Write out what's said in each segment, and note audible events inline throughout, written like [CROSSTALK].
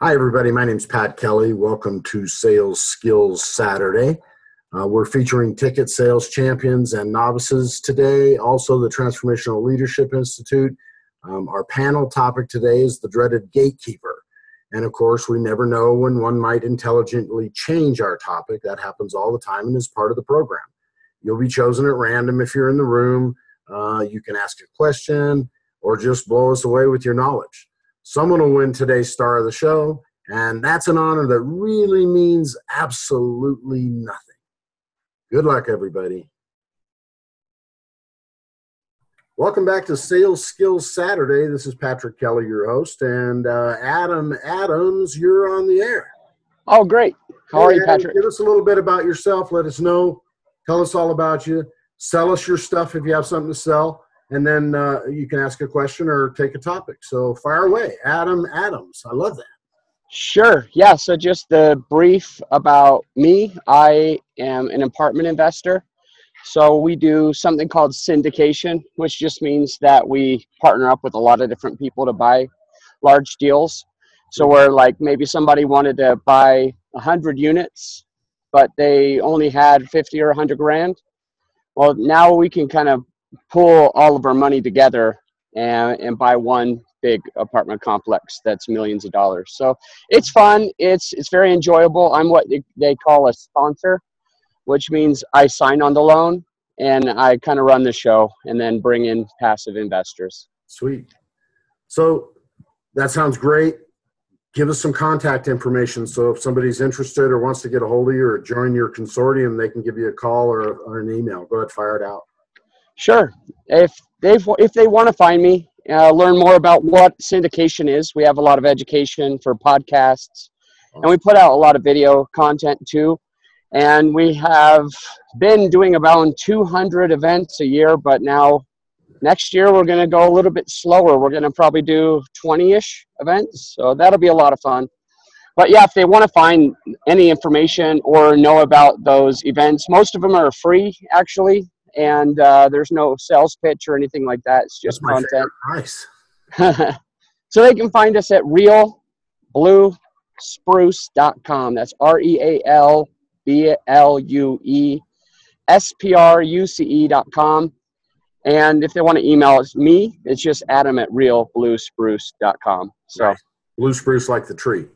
Hi, everybody. My name is Pat Kelly. Welcome to Sales Skills Saturday. Uh, we're featuring ticket sales champions and novices today, also the Transformational Leadership Institute. Um, our panel topic today is the dreaded gatekeeper. And of course, we never know when one might intelligently change our topic. That happens all the time and is part of the program. You'll be chosen at random if you're in the room. Uh, you can ask a question or just blow us away with your knowledge. Someone will win today's star of the show, and that's an honor that really means absolutely nothing. Good luck, everybody. Welcome back to Sales Skills Saturday. This is Patrick Kelly, your host, and uh, Adam Adams, you're on the air. Oh, great. How are you, Patrick? Give us a little bit about yourself. Let us know. Tell us all about you. Sell us your stuff if you have something to sell and then uh, you can ask a question or take a topic. So fire away, Adam Adams. I love that. Sure. Yeah. So just the brief about me. I am an apartment investor. So we do something called syndication, which just means that we partner up with a lot of different people to buy large deals. So we're like maybe somebody wanted to buy 100 units, but they only had 50 or 100 grand. Well, now we can kind of pull all of our money together and, and buy one big apartment complex that's millions of dollars. So it's fun. It's it's very enjoyable. I'm what they call a sponsor, which means I sign on the loan and I kind of run the show and then bring in passive investors. Sweet. So that sounds great. Give us some contact information. So if somebody's interested or wants to get a hold of you or join your consortium, they can give you a call or, or an email. Go ahead, fire it out. Sure. If they if they want to find me, uh, learn more about what syndication is. We have a lot of education for podcasts, and we put out a lot of video content too. And we have been doing about 200 events a year, but now next year we're going to go a little bit slower. We're going to probably do 20-ish events, so that'll be a lot of fun. But yeah, if they want to find any information or know about those events, most of them are free actually and uh, there's no sales pitch or anything like that. It's just content. Nice. [LAUGHS] so they can find us at realbluespruce.com. That's R E A L B L U E S P R U C E.com. And if they want to email it's me, it's just adam at realbluespruce.com. So nice. blue spruce like the tree.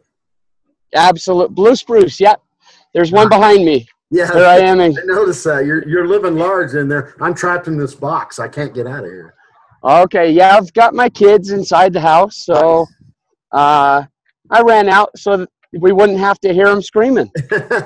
Absolute blue spruce. Yep. There's one behind me. Yeah, there I am. I noticed that you're you're living large in there. I'm trapped in this box. I can't get out of here. Okay, yeah, I've got my kids inside the house, so uh, I ran out so that we wouldn't have to hear them screaming.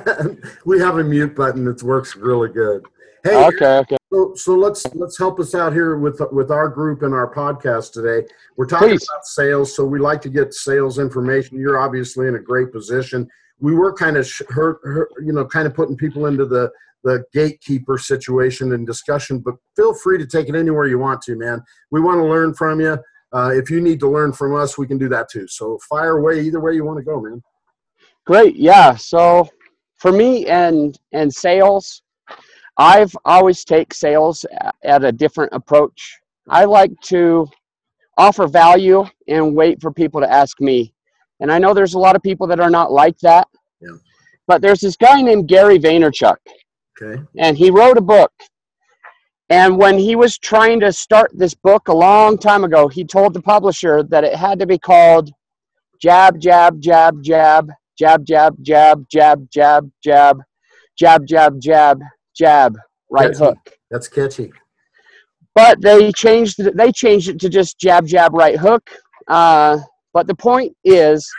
[LAUGHS] we have a mute button that works really good. Hey, okay, okay. So, so let's let's help us out here with with our group and our podcast today. We're talking Please. about sales, so we like to get sales information. You're obviously in a great position we were kind of you know, kind of putting people into the the gatekeeper situation and discussion. But feel free to take it anywhere you want to, man. We want to learn from you. Uh, if you need to learn from us, we can do that too. So fire away either way you want to go, man. Great, yeah. So for me and and sales, I've always take sales at a different approach. I like to offer value and wait for people to ask me and I know there's a lot of people that are not like that. Yeah. But there's this guy named Gary Vaynerchuk. Okay. And he wrote a book. And when he was trying to start this book a long time ago, he told the publisher that it had to be called Jab, Jab, Jab, Jab, Jab, Jab, Jab, Jab, Jab, Jab, Jab, Jab, Jab, Jab, right hook. That's catchy. But they changed they changed it to just jab, jab, right hook. Uh, but the point is,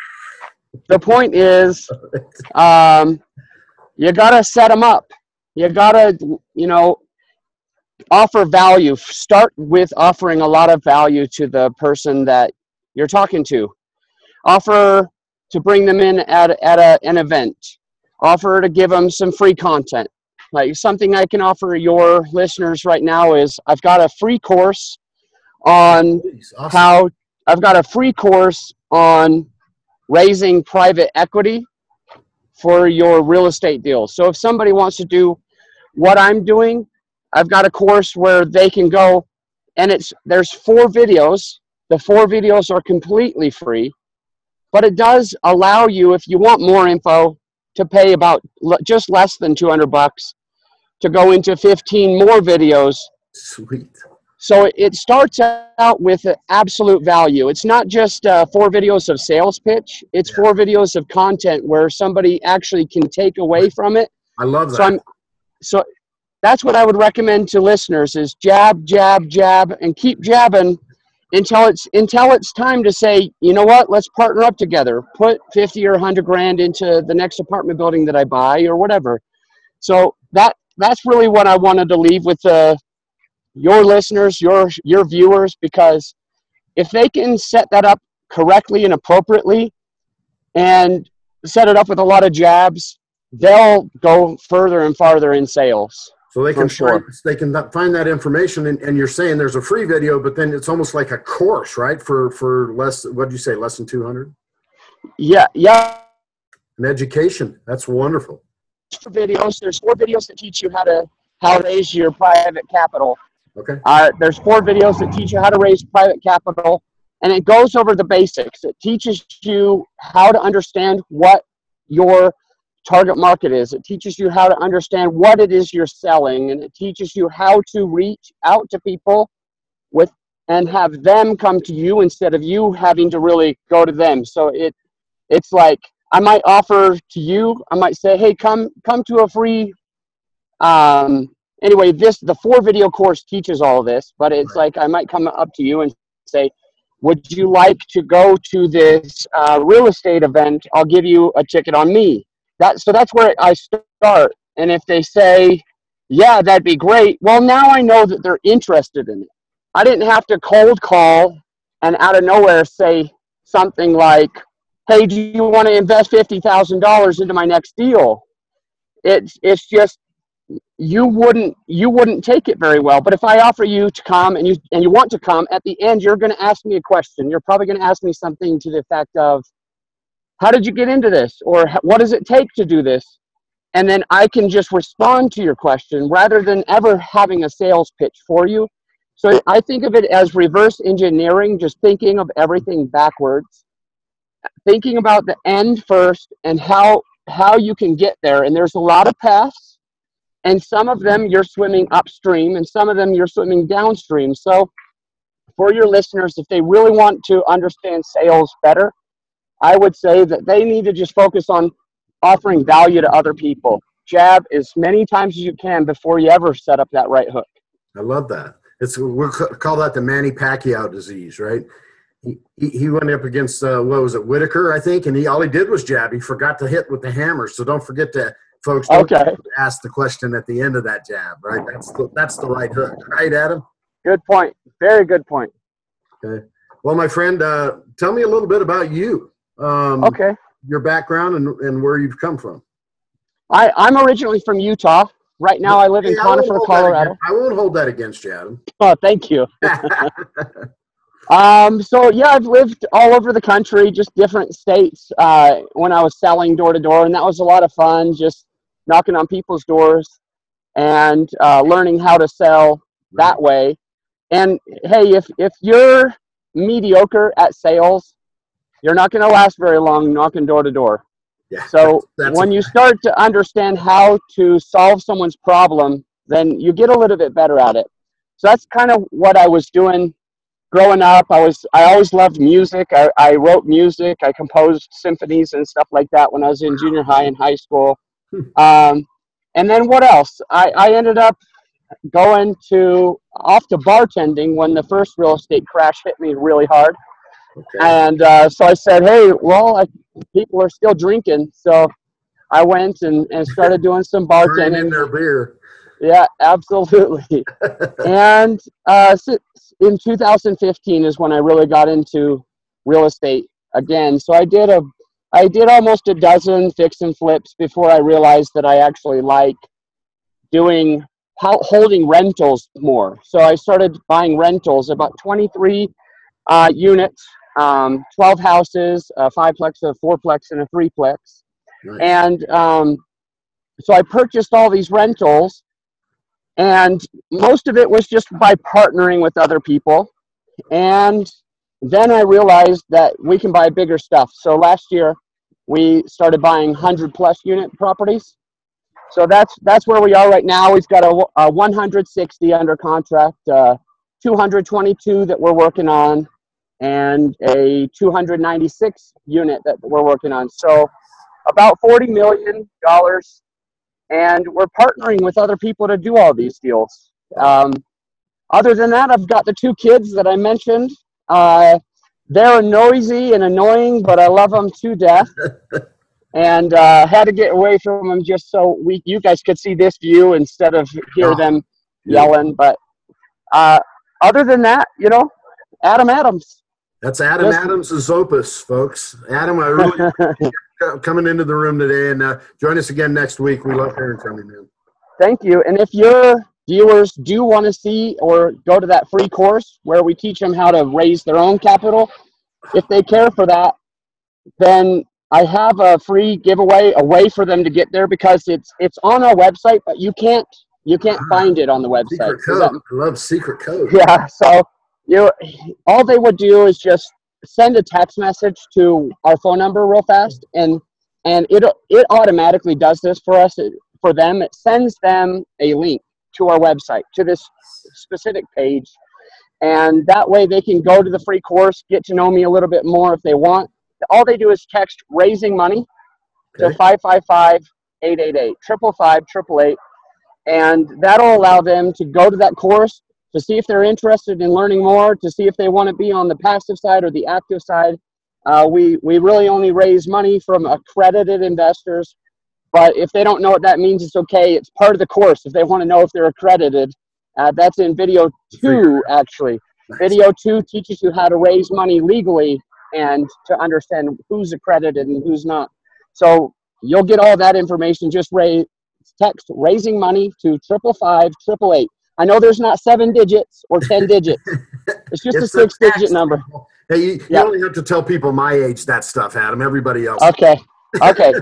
the point is, um, you gotta set them up. You gotta, you know, offer value. Start with offering a lot of value to the person that you're talking to. Offer to bring them in at, at a, an event. Offer to give them some free content. Like something I can offer your listeners right now is I've got a free course on awesome. how I've got a free course on raising private equity for your real estate deals. So if somebody wants to do what I'm doing, I've got a course where they can go and it's there's four videos. The four videos are completely free but it does allow you, if you want more info, to pay about just less than 200 bucks to go into 15 more videos. Sweet. So it starts out with absolute value. It's not just uh, four videos of sales pitch. It's Yeah. four videos of content where somebody actually can take away from it. I love that. So I'm, so that's what I would recommend to listeners is jab, jab, jab, and keep jabbing until it's until it's time to say, you know what, let's partner up together. Put fifty or hundred grand into the next apartment building that I buy or whatever. So that that's really what I wanted to leave with uh, your listeners, your your viewers, because if they can set that up correctly and appropriately, and set it up with a lot of jabs, they'll go further and farther in sales. so they can sure. find, they can find that information, and, and you're saying there's a free video, but then it's almost like a course, right? For for less, what do you say, less than two hundred? Yeah, yeah. An education. That's wonderful. For videos, there's four videos that teach you how to how to raise your private capital. Okay. Uh, there's four videos that teach you how to raise private capital, and it goes over the basics. It teaches you how to understand what your target market is. It teaches you how to understand what it is you're selling, and it teaches you how to reach out to people with and have them come to you instead of you having to really go to them. So it it's like I might offer to you. I might say, "Hey, come come to a free." Um, anyway, this the four video course teaches all of this, but it's like I might come up to you and say, "Would you like to go to this uh, real estate event? I'll give you a ticket on me." That so that's where I start. And if they say, "Yeah, that'd be great," well, now I know that they're interested in it. I didn't have to cold call and out of nowhere say something like, "Hey, do you want to invest fifty thousand dollars into my next deal?" It's it's just you wouldn't you wouldn't take it very well. But if I offer you to come and you and you want to come, at the end you're going to ask me a question. You're probably going to ask me something to the effect of, "How did you get into this?" or "What does it take to do this?" And then I can just respond to your question rather than ever having a sales pitch for you. So I think of it as reverse engineering, just thinking of everything backwards, thinking about the end first and how how you can get there. And there's a lot of paths, and some of them you're swimming upstream, and some of them you're swimming downstream. So for your listeners, if they really want to understand sales better, I would say that they need to just focus on offering value to other people. Jab as many times as you can before you ever set up that right hook. I love that. It's we call that the Manny Pacquiao disease, right? He, he went up against uh, what was it Whitaker, I think, and he all he did was jab. He forgot to hit with the hammer. So don't forget to, folks. Don't Okay, ask the question at the end of that jab, right? That's the, that's the right hook, right, Adam? good point. Very good point. Okay. Well, my friend, uh, tell me a little bit about you, um, Okay. your background, and, and where you've come from. I, I'm originally from Utah. Right now, I live in Hey, I Conifer, that Colorado. I won't hold that against you, Adam. [LAUGHS] Oh, thank you. [LAUGHS] [LAUGHS] Um, so yeah, I've lived all over the country, just different states. Uh, when I was selling door to door, and that was a lot of fun, just knocking on people's doors and uh, learning how to sell that way. And hey, if if you're mediocre at sales, you're not going to last very long knocking door to door. Yeah. So that's when a- you start to understand how to solve someone's problem, then you get a little bit better at it. So that's kind of what I was doing growing up. I was I always loved music. I, I wrote music. I composed symphonies and stuff like that when I was in junior high and high school. Um, and then what else? I, I ended up going to off to bartending when the first real estate crash hit me really hard. okay. And uh, so I said, hey, well, I, people are still drinking. So I went and, and started doing some [LAUGHS] bartending. in their beer. Yeah, absolutely. [LAUGHS] and uh, in 2015 is when I really got into real estate again. So I did a, I did almost a dozen fix and flips before I realized that I actually like doing holding rentals more. So I started buying rentals, about 23 uh, units, um, 12 houses, a fiveplex, a fourplex, and a threeplex. Nice. And um, so I purchased all these rentals, and most of it was just by partnering with other people. And then I realized that we can buy bigger stuff. So last year, we started buying 100 plus unit properties. So that's that's where we are right now. We've got a, a 160 under contract, uh, 222 that we're working on, and a 296 unit that we're working on. So about 40 million dollars, and we're partnering with other people to do all these deals. Um, other than that, I've got the two kids that I mentioned. Uh, they're noisy and annoying, but I love them to death. [LAUGHS] and uh, had to get away from them just so we you guys could see this view instead of hear them yelling. But uh, other than that, you know, Adam Adams. That's Adam Listen. Adams' opus, folks. Adam, I really appreciate [LAUGHS] coming into the room today, and uh, join us again next week. We love hearing from you, man. Thank you. And if your viewers do want to see or go to that free course where we teach them how to raise their own capital, if they care for that, then I have a free giveaway, a way for them to get there because it's it's on our website, but you can't you can't ah, find it on the website. Secret Does that- code. I love secret code. yeah. So you all they would do is just send a text message to our phone number real fast, and and it it automatically does this for us for them. It sends them a link to our website to this specific page, and that way they can go to the free course, get to know me a little bit more if they want. All they do is text raising money to Okay. 555 888 555 888 and that'll allow them to go to that course to see if they're interested in learning more to see if they want to be on the passive side or the active side uh, we we really only raise money from accredited investors but if they don't know what that means it's okay it's part of the course if they want to know if they're accredited uh, that's in video two actually video two teaches you how to raise money legally and to understand who's accredited and who's not so you'll get all that information just raise text raising money to triple five triple eight. I know there's not seven digits or ten [LAUGHS] digits. It's just a It's the six digit number. Hey, you, you only have to tell people my age that stuff, Adam. Everybody else. Okay. Okay.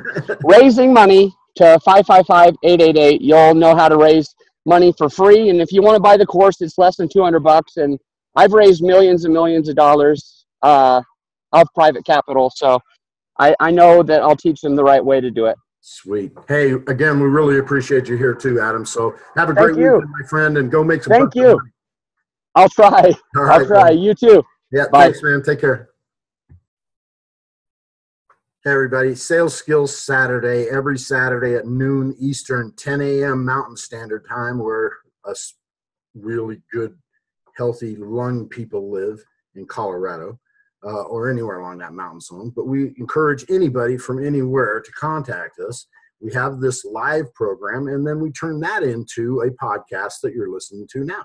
raising money to 555-888. You'll know how to raise money for free. And if you want to buy the course, it's less than 200 bucks. And I've raised millions and millions of dollars uh, of private capital. So I, I know that I'll teach them the right way to do it. Sweet. Hey, again, we really appreciate you here too, Adam. So have a Thank great you. weekend, my friend, and go make some. Thank you. I'll try. Right. I'll try. man. You too. Yeah. Bye. Thanks, man. Take care. Hey, everybody. Sales Skills Saturday, every Saturday at noon Eastern, 10 a.m. Mountain Standard Time, where us really good, healthy lung people live in Colorado uh, or anywhere along that mountain zone. But we encourage anybody from anywhere to contact us. We have this live program, and then we turn that into a podcast that you're listening to now.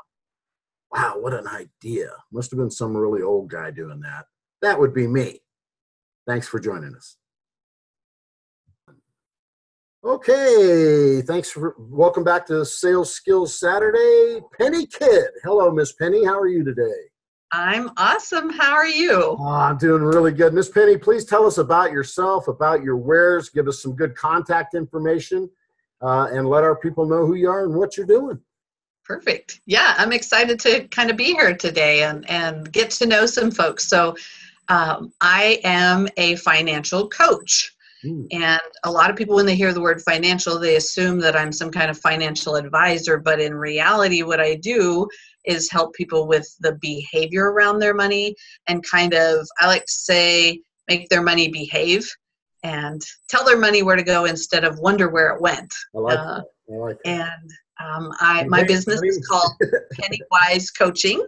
Wow, what an idea. Must have been some really old guy doing that. That would be me. Thanks for joining us. Okay, thanks for welcome back to Sales Skills Saturday. Penny Kidd. Hello, Miss Penny. How are you today? I'm awesome. How are you? Oh, I'm doing really good. Miss Penny, please tell us about yourself, about your wares, give us some good contact information, uh, and let our people know who you are and what you're doing. Perfect. Yeah, I'm excited to kind of be here today and, and get to know some folks. So, um, I am a financial coach. Hmm. And a lot of people, when they hear the word financial, they assume that I'm some kind of financial advisor. But in reality, what I do is help people with the behavior around their money and kind of, I like to say, make their money behave and tell their money where to go instead of wonder where it went. I like Uh, that. I like that. and um, I, my business is Penny. called Pennywise Coaching,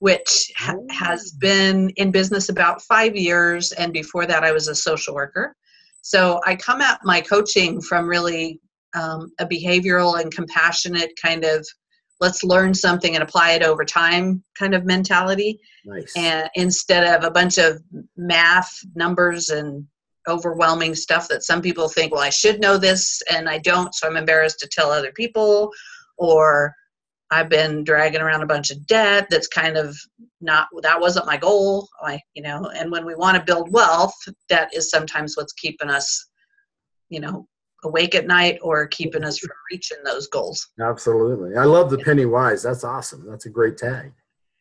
which ha- [LAUGHS] has been in business about five years. And before that, I was a social worker. So I come at my coaching from really um, a behavioral and compassionate kind of let's learn something and apply it over time kind of mentality Nice. and instead of a bunch of math numbers and overwhelming stuff that some people think well i should know this and i don't so i'm embarrassed to tell other people or i've been dragging around a bunch of debt that's kind of not that wasn't my goal i you know and when we want to build wealth that is sometimes what's keeping us you know awake at night or keeping us from reaching those goals Absolutely. I love the penny wise. That's awesome. That's a great tag.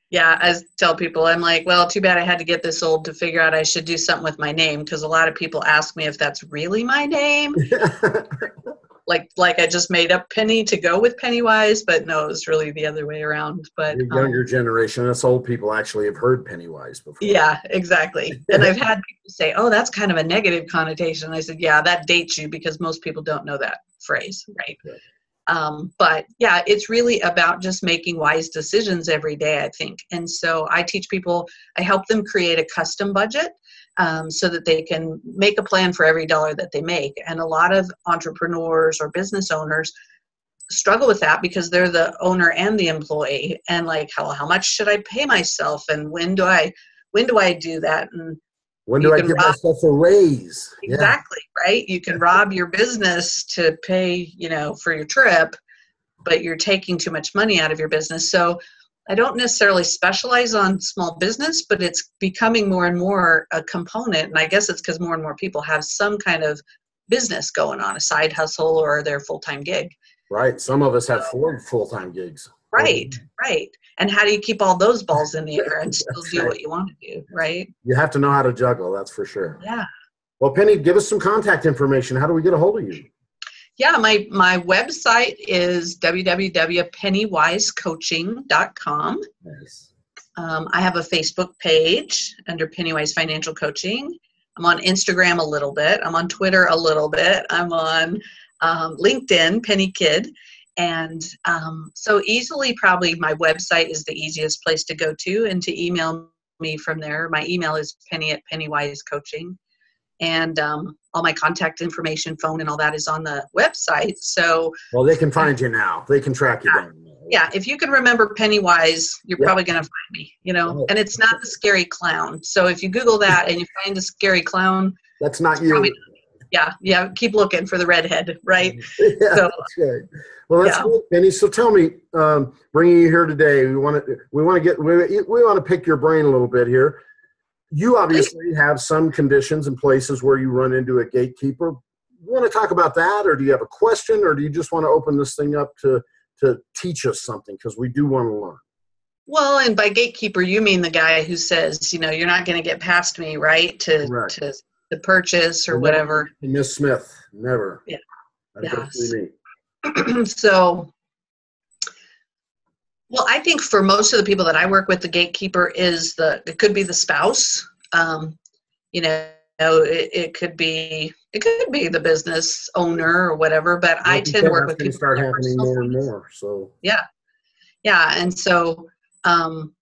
Yeah, I tell people, I'm like, well, too bad I had to get this old to figure out I should do something with my name because a lot of people ask me if that's really my name. [LAUGHS] like, like I just made up Penny to go with Pennywise, but no, it's really the other way around. But the um, younger generation, us old people actually have heard Pennywise before. yeah, exactly. [LAUGHS] And I've had people say, oh, that's kind of a negative connotation. I said, yeah, that dates you because most people don't know that phrase, right? Right. Um, but yeah, it's really about just making wise decisions every day, I think. And so I teach people, I help them create a custom budget um, so that they can make a plan for every dollar that they make. And a lot of entrepreneurs or business owners struggle with that because they're the owner and the employee and like how, how much should i pay myself and when do i when do i do that and When do I give rob- myself a raise? Yeah. Exactly, right? You can rob your business to pay, you know, for your trip, but you're taking too much money out of your business. So I don't necessarily specialize on small business, but it's becoming more and more a component. And I guess it's because more and more people have some kind of business going on, a side hustle or their full time gig. Right. Some of us have four full time gigs. Right, right. And how do you keep all those balls in the air and [LAUGHS] still do what you want to do, right? You have to know how to juggle, that's for sure. Yeah. Well, Penny, give us some contact information. How do we get a hold of you? Yeah, my my website is www.pennywisecoaching.com. Nice. Um, I have a Facebook page under Pennywise Financial Coaching. I'm on Instagram a little bit. I'm on Twitter a little bit. I'm on um, LinkedIn, Penny Kid. And um, so, easily, probably my website is the easiest place to go to and to email me from there. My email is penny at Pennywise Coaching. And um, all my contact information, phone, and all that is on the website. So, Well, they can find you now. They can track you down. yeah, if you can remember Pennywise, you're Yeah. probably going to find me, you know, Oh. and it's not the scary clown. So if you Google that and you find a scary clown, That's not you. Probably yeah, yeah, keep looking for the redhead, right? [LAUGHS] yeah, So- right. Well, that's Yeah. good, Penny. So tell me, um, bringing you here today, we want to we want to get we, we want to pick your brain a little bit here. You obviously have some conditions and places where you run into a gatekeeper. You want to talk about that, or do you have a question, or do you just want to open this thing up to to teach us something because we do want to learn? Well, and by gatekeeper, you mean the guy who says, you know, you're not going to get past me, right? To Correct. to to purchase or And whatever. Miss Smith, never. Yeah. That's Yes. [CLEARS THROAT] so well i think for most of the people that i work with the gatekeeper is the it could be the spouse. Um, you know it, it could be it could be the business owner or whatever but i tend to work with people start happening more and more. So. Yeah. Yeah and so um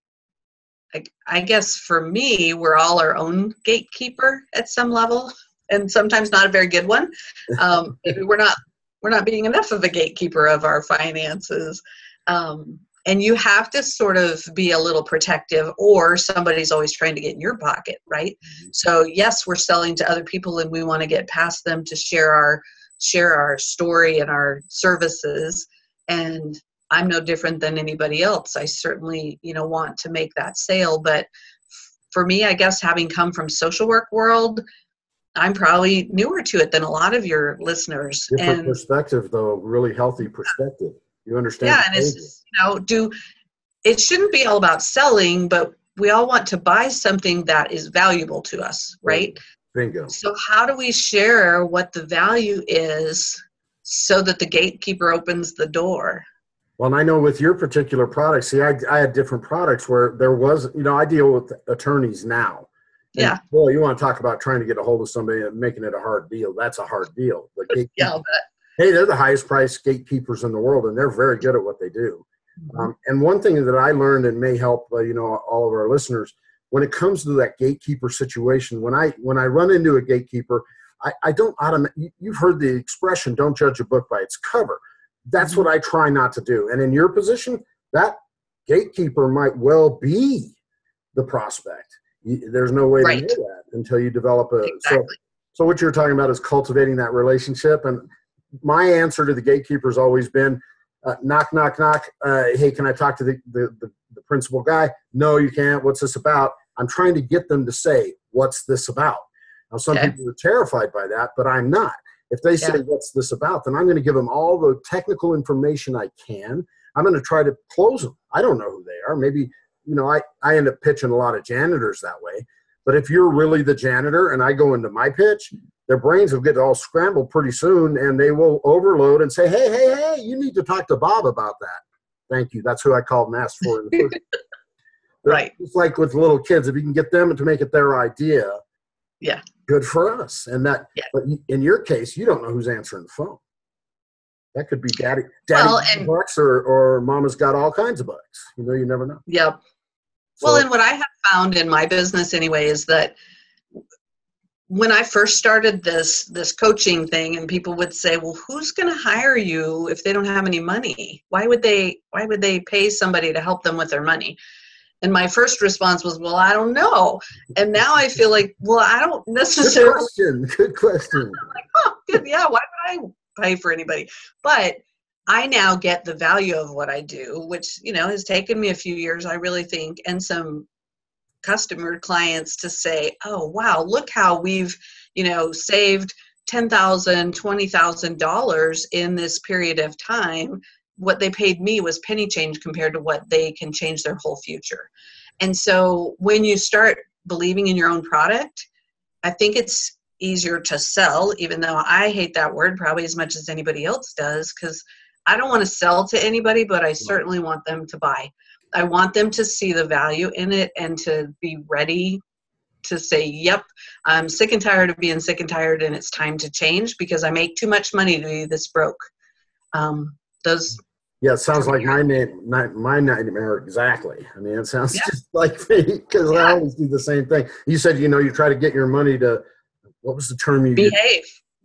I, I guess for me we're all our own gatekeeper at some level and sometimes not a very good one. Um, [LAUGHS] we're not we're not being enough of a gatekeeper of our finances. Um, and you have to sort of be a little protective or somebody's always trying to get in your pocket right? Mm-hmm. So yes we're selling to other people and we want to get past them to share our share our story and our services. And i'm no different than anybody else. I certainly you know want to make that sale but for me i guess having come from social work world i'm probably newer to it than a lot of your listeners. Different and perspective, though, really healthy perspective. You understand? yeah and it's behavior. you know do it shouldn't be all about selling but we all want to buy something that is valuable to us right Bingo. so how do we share what the value is so that the gatekeeper opens the door Well, and I know with your particular product, see, I, I had different products where there was, you know, I deal with attorneys now. Yeah. Boy, you want to talk about trying to get a hold of somebody and making it a hard deal. That's a hard deal. The gatekeeper- [LAUGHS] yeah I'll bet. Hey, they're the highest priced gatekeepers in the world, and they're very good at what they do. Mm-hmm. Um, and one thing that I learned and may help, uh, you know, all of our listeners, when it comes to that gatekeeper situation, when I when I run into a gatekeeper, I, I don't autom- you- You've heard the expression, "Don't judge a book by its cover." That's Mm-hmm. what I try not to do. And in your position, that gatekeeper might well be the prospect. You- There's no way Right. to know that until you develop a. So, exactly so what you're talking about is cultivating that relationship. And my answer to the gatekeeper has always been, uh, knock, knock, knock. Uh, hey, can I talk to the, the, the, the principal guy? No, you can't. What's this about? I'm trying to get them to say, what's this about? Now, some Okay. people are terrified by that, but I'm not. If they say, Yeah. what's this about? Then I'm going to give them all the technical information I can. I'm going to try to close them. I don't know who they are. Maybe you know, I, I end up pitching a lot of janitors that way. But if you're really the janitor and I go into my pitch, their brains will get all scrambled pretty soon and they will overload and say, hey, hey, hey, you need to talk to Bob about that. Thank you. That's who I called and asked for in the. [LAUGHS] Right. It's like with little kids, if you can get them to make it their idea, Yeah. good for us. And that, Yeah. but in your case, you don't know who's answering the phone. That could be daddy, daddy Well, and- bucks, or or mama's got all kinds of bucks. You know, you never know. Yep. So, Well, and what I have found in my business anyway is that when I first started this this coaching thing, and people would say, "Well, who's going to hire you if they don't have any money? Why would they? Why would they pay somebody to help them with their money?" And my first response was, "Well, I don't know." And now I feel like, "Well, I don't necessarily." good necessarily." question. Good question. [LAUGHS] like, oh, good. Yeah, why would I pay for anybody? But I now get the value of what I do, which, you know, has taken me a few years, I really think, and some customer clients to say, oh, wow, look how we've, you know, saved $10,000, $20,000 in this period of time. What they paid me was penny change compared to what they can change their whole future. And so when you start believing in your own product, I think it's easier to sell, even though I hate that word probably as much as anybody else does, because I don't want to sell to anybody, but I certainly want them to buy. I want them to see the value in it and to be ready to say, yep, I'm sick and tired of being sick and tired and it's time to change because I make too much money to be this broke. Um, those, Yeah, it sounds like my name, my, nightmare exactly. I mean, it sounds Yeah. [LAUGHS] just like me because I always do the same thing. You said, you know, you try to get your money to, what was the term you used? behave.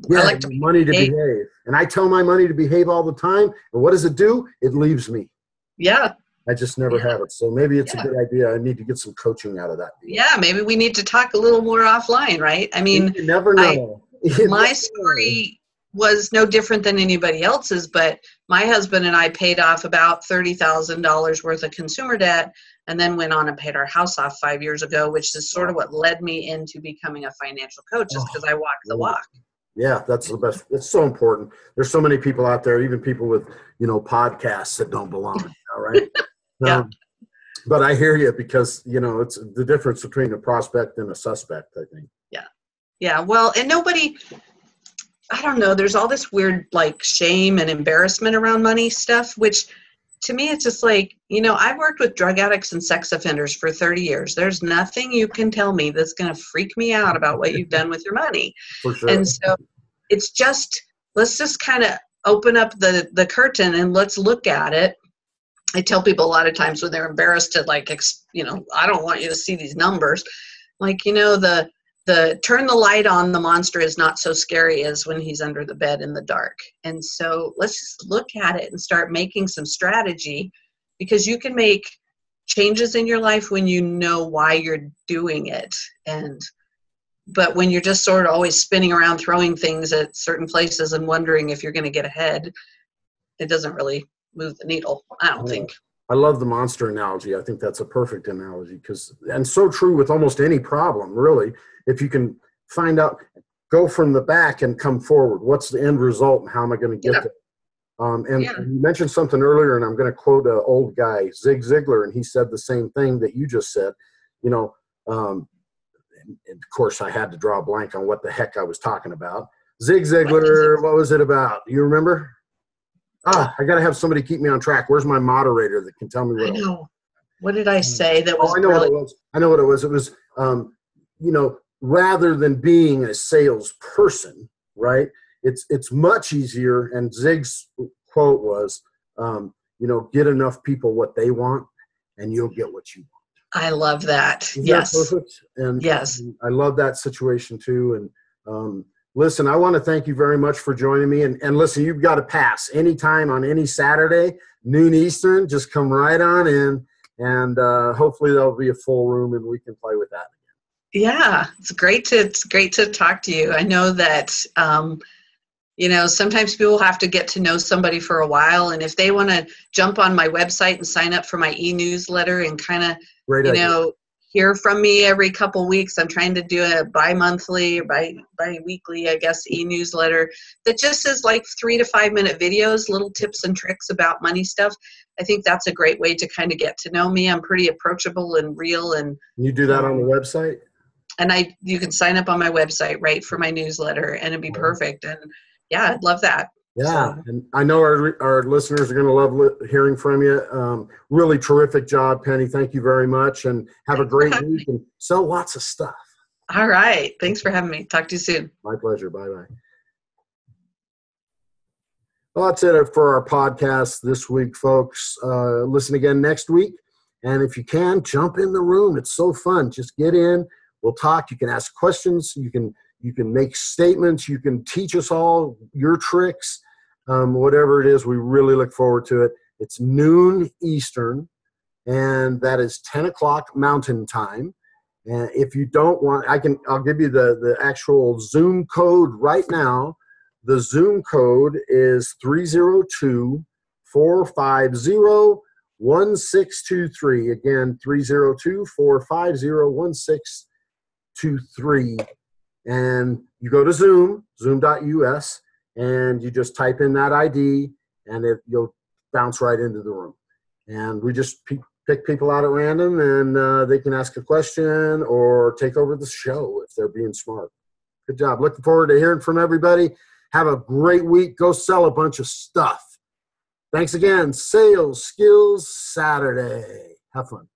Yeah, I like to money to behave. behave. And I tell my money to behave all the time. And what does it do? It leaves me. Yeah, I just never Yeah. have it. So maybe it's Yeah. a good idea. I need to get some coaching out of that. deal. yeah, maybe we need to talk a little more offline, right? I mean, you never know. [LAUGHS] You my story was no different than anybody else's but my husband and i paid off about $30000 worth of consumer debt and then went on and paid our house off five years ago which is sort of what led me into becoming a financial coach just because oh, i walk the walk Yeah, that's the best. It's so important. There's so many people out there, even people with you know podcasts that don't belong. [LAUGHS] All right. Yeah. Um, but I hear you because you know it's the difference between a prospect and a suspect. I think. yeah yeah. well and nobody i don't know there's all this weird like shame and embarrassment around money stuff which to me it's just like you know i've worked with drug addicts and sex offenders for 30 years there's nothing you can tell me that's going to freak me out about what you've done with your money [LAUGHS] For sure. and so it's just let's just kind of open up the the curtain and let's look at it i tell people a lot of times when they're embarrassed to like you know i don't want you to see these numbers like you know the the turn the light on the monster is not so scary as when he's under the bed in the dark. And so let's just look at it and start making some strategy because you can make changes in your life when you know why you're doing it and but when you're just sort of always spinning around throwing things at certain places and wondering if you're going to get ahead it doesn't really move the needle i don't Yeah. think I love the monster analogy. I think that's a perfect analogy because, and so true with almost any problem, really. If you can find out, go from the back and come forward. What's the end result and how am I going to get Yeah. there? Um, and Yeah. you mentioned something earlier, and I'm going to quote an old guy, Zig Ziglar, and he said the same thing that you just said. You know, um, of course, I had to draw a blank on what the heck I was talking about. Zig Ziglar, what was it about? You remember? Ah, I got to have somebody keep me on track. Where's my moderator that can tell me i what? know what did i say that was Oh, I know what it was. I know what it was. It was, um, you know, rather than being a salesperson, right? It's it's much easier. And Zig's quote was, um, you know, get enough people what they want, and you'll get what you want. i love that Isn't yes that perfect? And Yes. and I love that situation too. And um, listen, I want to thank you very much for joining me. And, and listen, you've got to pass anytime on any Saturday, noon Eastern. Just come right on in, and uh, hopefully there'll be a full room and we can play with that. Yeah, it's great to it's great to talk to you. I know that um, you know sometimes people have to get to know somebody for a while, and if they want to jump on my website and sign up for my e-newsletter and kind of you idea. know hear from me every couple weeks. I'm trying to do a bi-monthly or bi bi-weekly, I guess, e-newsletter that just is like three to five minute videos, little tips and tricks about money stuff. I think that's a great way to kind of get to know me. I'm pretty approachable and real and You do that on the um, website? and I you can sign up on my website, right, for my newsletter and it'd be perfect. And yeah, I'd love that. Yeah, So- and I know our our listeners are going to love li- hearing from you. Um, really terrific job, Penny. Thank you very much, and have a Thanks great week and sell lots of stuff. All right. Thanks for having me. Talk to you soon. My pleasure. Bye bye. Well, that's it for our podcast this week, folks. Uh, listen again next week, and if you can, jump in the room. It's so fun. Just get in. We'll talk. You can ask questions. You can you can make statements. You can teach us all your tricks, um, whatever it is. We really look forward to it. It's noon Eastern, and that is ten o'clock Mountain Time. And if you don't want, I can. I'll give you the the actual Zoom code right now. The Zoom code is 302 450 1623. Again, 302 450 1623. And you go to Zoom, zoom.us, and you just type in that ID, and it, you'll bounce right into the room. And we just pick people out at random, and uh, they can ask a question or take over the show if they're being smart. Good job. Looking forward to hearing from everybody. Have a great week. Go sell a bunch of stuff. Thanks again. Sales Skills Saturday. Have fun.